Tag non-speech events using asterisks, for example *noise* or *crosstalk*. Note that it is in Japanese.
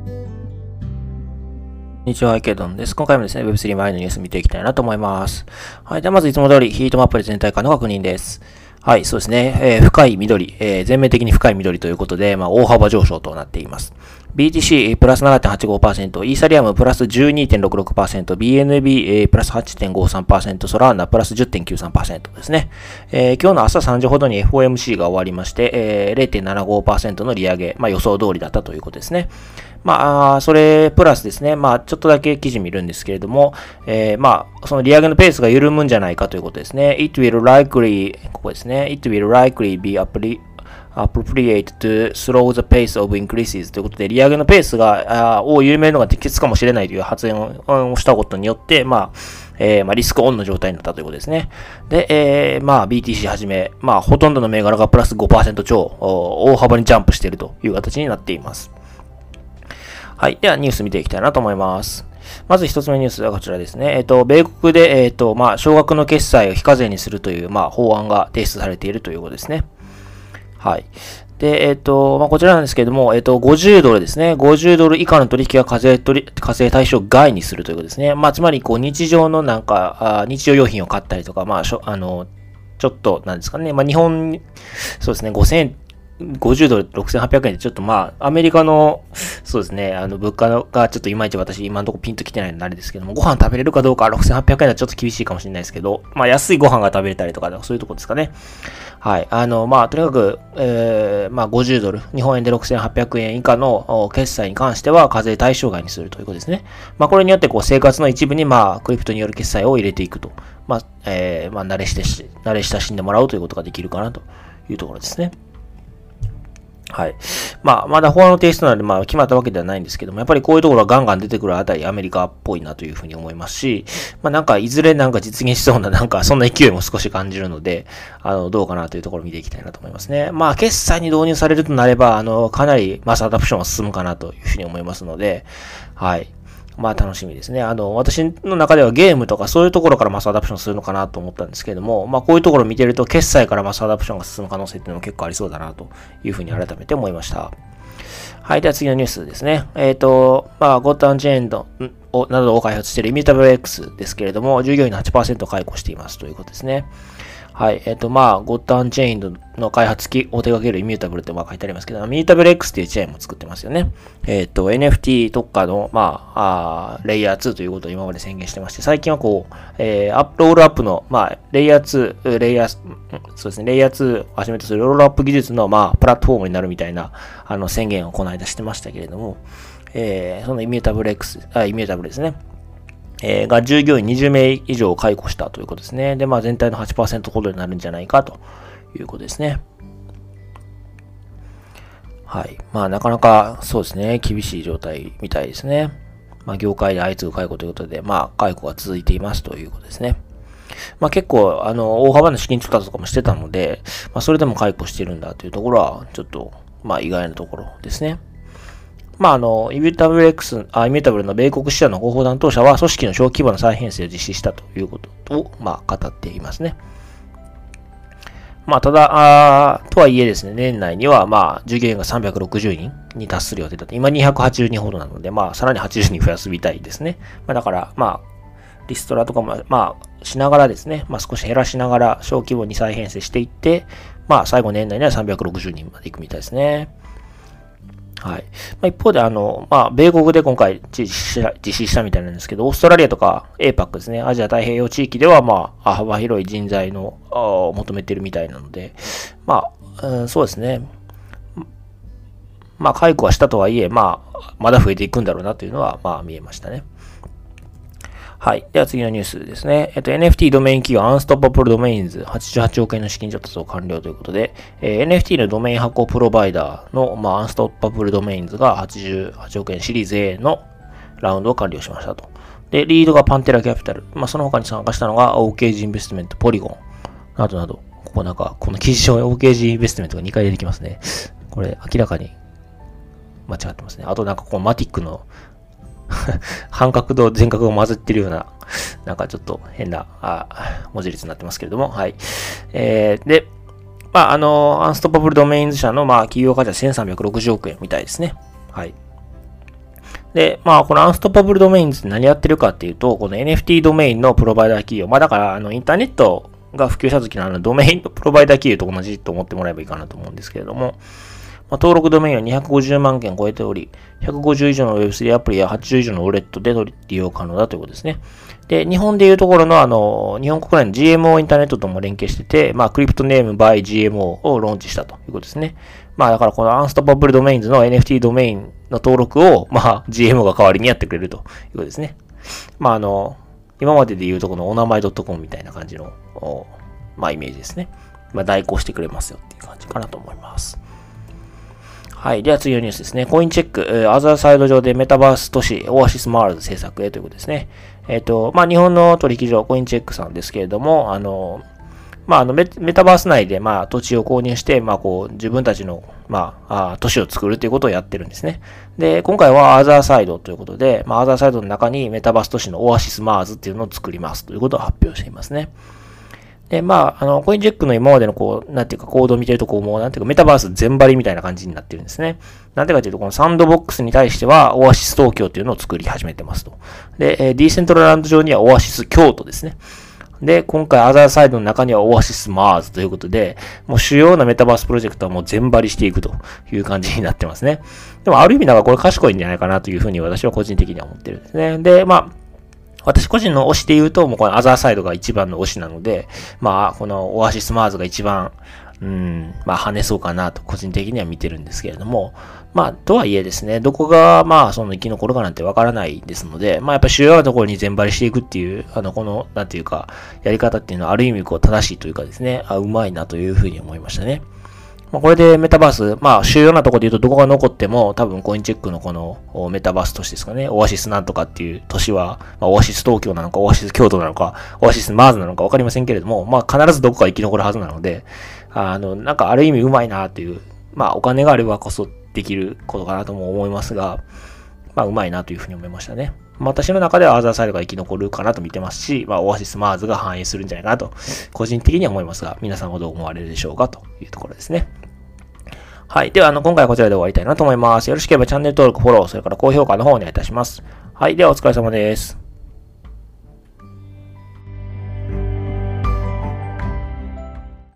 こんにちは、池ドンです。今回もですね、Web3 前のニュース見ていきたいなと思います。はい。では、まずいつも通り、ヒートマップで全体感の確認です。はい、そうですね。えー、深い緑、えー、全面的に深い緑ということで、まあ、大幅上昇となっています。BTC プラス7.85%、イーサリアムプラス12.66%、BNB プラス8.53%、ソラーナプラス10.93%ですね。えー、今日の朝3時ほどに FOMC が終わりまして、えー、0.75%の利上げ、まあ、予想通りだったということですね。まあ、それプラスですね、まあ、ちょっとだけ記事見るんですけれども、えー、まあ、その利上げのペースが緩むんじゃないかということですね。It will likely, ここですね。It will likely be appropriate to slow the pace of increases ということで、利上げのペースが、を緩めるのが適切かもしれないという発言をしたことによって、まあ、えー、まあ、リスクオンの状態になったということですね。で、えー、まあ、BTC はじめ、まあ、ほとんどの銘柄がプラス5%超、大幅にジャンプしているという形になっています。はい。では、ニュース見ていきたいなと思います。まず一つ目ニュースはこちらですね。えっ、ー、と、米国で、えっ、ー、と、まあ、少額の決済を非課税にするという、まあ、法案が提出されているということですね。はい。で、えっ、ー、と、まあ、こちらなんですけれども、えっ、と、50ドルですね。50ドル以下の取引は課税取り課税対象外にするということですね。まあ、つまり、こう、日常のなんか、あ日常用品を買ったりとか、まあ、しょあの、ちょっと、なんですかね。まあ、日本、そうですね、5000、50ドル6800円でちょっとまあ、アメリカの、そうですね、あの、物価がちょっといまいち私今のところピンと来てないのであれですけども、ご飯食べれるかどうか6800円はちょっと厳しいかもしれないですけど、まあ安いご飯が食べれたりとか、そういうとこですかね。はい。あの、まあ、とにかく、えー、まあ50ドル、日本円で6800円以下の決済に関しては課税対象外にするということですね。まあこれによってこう生活の一部にまあ、クリプトによる決済を入れていくと。まあ、えー、まあ慣れしてし、慣れ親しんでもらうということができるかなというところですね。はい。まあ、まだ法案の提出なので、まあ、決まったわけではないんですけども、やっぱりこういうところはガンガン出てくるあたり、アメリカっぽいなというふうに思いますし、まあ、なんか、いずれなんか実現しそうな、なんか、そんな勢いも少し感じるので、あの、どうかなというところを見ていきたいなと思いますね。まあ、決済に導入されるとなれば、あの、かなりマスアダプションは進むかなというふうに思いますので、はい。まあ楽しみですね。あの、私の中ではゲームとかそういうところからマスアダプションするのかなと思ったんですけれども、まあこういうところを見てると決済からマスアダプションが進む可能性っていうのも結構ありそうだなというふうに改めて思いました。はい。では次のニュースですね。えっ、ー、と、まあ、ゴッドアンジェンドなどを開発しているイミュータブル X ですけれども、従業員の8%解雇していますということですね。はい。えっ、ー、と、まあ、ゴッタンチェーンの開発機を手掛けるイミュータブルってまあ書いてありますけど、イミュータブル X っていうチェーンも作ってますよね。えっ、ー、と、NFT 特化の、まああ、レイヤー2ということを今まで宣言してまして、最近はこう、えー、アップロールアップの、まあ、レイヤー2、レイヤー、そうですね、レイヤー2をはじめとするロールアップ技術の、まあ、プラットフォームになるみたいな、あの、宣言をこの間してましたけれども、えー、そのイミュータブル X、あ、イミュータブルですね。えー、が従業員20名以上解雇したということですね。で、まあ全体の8%ほどになるんじゃないかということですね。はい。まあなかなかそうですね、厳しい状態みたいですね。まあ業界で相次ぐ解雇ということで、まあ解雇が続いていますということですね。まあ結構、あの、大幅な資金調達とかもしてたので、まあそれでも解雇してるんだというところは、ちょっと、まあ意外なところですね。まあ、あの、イミュータブル X、あ、イミュータブルの米国支社の広報担当者は、組織の小規模な再編成を実施したということを、まあ、語っていますね。まあ、ただ、あとはいえですね、年内には、まあ、従業員が360人に達する予定だと。今280人ほどなので、まあ、さらに80人増やすみたいですね。まあ、だから、まあ、リストラとかも、まあ、しながらですね、まあ、少し減らしながら小規模に再編成していって、まあ、最後年内には360人まで行くみたいですね。はい。まあ、一方で、あの、まあ、米国で今回実施した実施したみたいなんですけど、オーストラリアとか APAC ですね、アジア太平洋地域では、まあ、幅広い人材の、を求めてるみたいなので、まあ、うん、そうですね。まあ、解雇はしたとはいえ、まあ、まだ増えていくんだろうなというのは、まあ、見えましたね。はい。では次のニュースですね。えっと、NFT ドメイン企業アンストッパブルドメインズ88億円の資金調達を完了ということで、えー、NFT のドメイン発行プロバイダーの、まあ、アンストッパブルドメインズが88億円シリーズ A のラウンドを完了しましたと。で、リードがパンテラキャピタル。まあ、その他に参加したのが OKG インベストメント、ポリゴン、などなど。ここなんか、この記事上 OKG インベストメントが2回出てきますね。これ明らかに間違ってますね。あとなんかこの MATIC の *laughs* 半角と全角が混ざってるような、なんかちょっと変なあ文字列になってますけれども、はい。えー、で、まあ、あの、 Unstoppable Domains 社の、まあ、企業価値は1360億円みたいですね。はい。で、まあ、この Unstoppable Domains って何やってるかっていうと、この NFT ドメインのプロバイダー企業、まあだから、あの、インターネットが普及した時のあの、ドメインのプロバイダー企業と同じと思ってもらえばいいかなと思うんですけれども、まあ、登録ドメインは250万件超えており、150以上の Web3 アプリや80以上のウォレットで利用可能だということですね。で、日本でいうところのあの、日本国内の GMO インターネットとも連携してて、まあ、クリプトネーム by GMO をローンチしたということですね。まあ、だからこのアンストパブルドメインズの NFT ドメインの登録を、まあ、GMO が代わりにやってくれるということですね。まあ、あの、今までで言うとこのお名前 .com みたいな感じの、まあ、イメージですね。まあ、代行してくれますよっていう感じかなと思います。はい。では次のニュースですね。コインチェック、アザーサイド上でメタバース都市、オアシスマーズ制作へということですね。えっ、ー、と、まあ、日本の取引所、コインチェックさんですけれども、あの、まあ、あのメ、タバース内で、まあ、土地を購入して、まあ、こう、自分たちの、まあ、あ都市を作るということをやってるんですね。で、今回はアザーサイドということで、まあ、アザーサイドの中にメタバース都市のオアシスマーズっていうのを作りますということを発表していますね。で、まあ、あの、コインチェックの今までのこう、なんていうか、コードを見てるとこう、もう、なんていうか、メタバース全張りみたいな感じになってるんですね。なんでかというと、このサンドボックスに対しては、オアシス東京っていうのを作り始めてますと。で、えディーセントラランド上にはオアシス京都ですね。で、今回、アザーサイドの中にはオアシスマーズということで、もう主要なメタバースプロジェクトはもう全張りしていくという感じになってますね。でも、ある意味なんかこれ賢いんじゃないかなというふうに私は個人的には思ってるんですね。で、まあ、私個人の推しで言うと、もうこのアザーサイドが一番の推しなので、まあ、このオアシスマーズが一番、うん、まあ、跳ねそうかなと個人的には見てるんですけれども、まあ、とはいえですね、どこが、まあ、その生き残るかなんてわからないですので、まあ、やっぱ主要なところに全張りしていくっていう、あの、この、なんていうか、やり方っていうのはある意味こう正しいというかですね、あ、うまいなというふうに思いましたね。まあ、これでメタバース、まあ、主要なところで言うとどこが残っても、多分コインチェックのこのメタバース都市ですかね、オアシスなんとかっていう都市は、まあ、オアシス東京なのか、オアシス京都なのか、オアシスマーズなのかわかりませんけれども、まあ、必ずどこか生き残るはずなので、あの、なんかある意味うまいなという、まあ、お金があればこそできることかなとも思いますが、まあ、うまいなというふうに思いましたね。ま私の中ではアザーサイドが生き残るかなと見てますし、まあ、オアシスマーズが反映するんじゃないかなと、個人的には思いますが、皆さんはどう思われるでしょうかというところですね。はい。では、あの、今回はこちらで終わりたいなと思います。よろしければチャンネル登録、フォロー、それから高評価の方をお願いいたします。はい。では、お疲れ様です。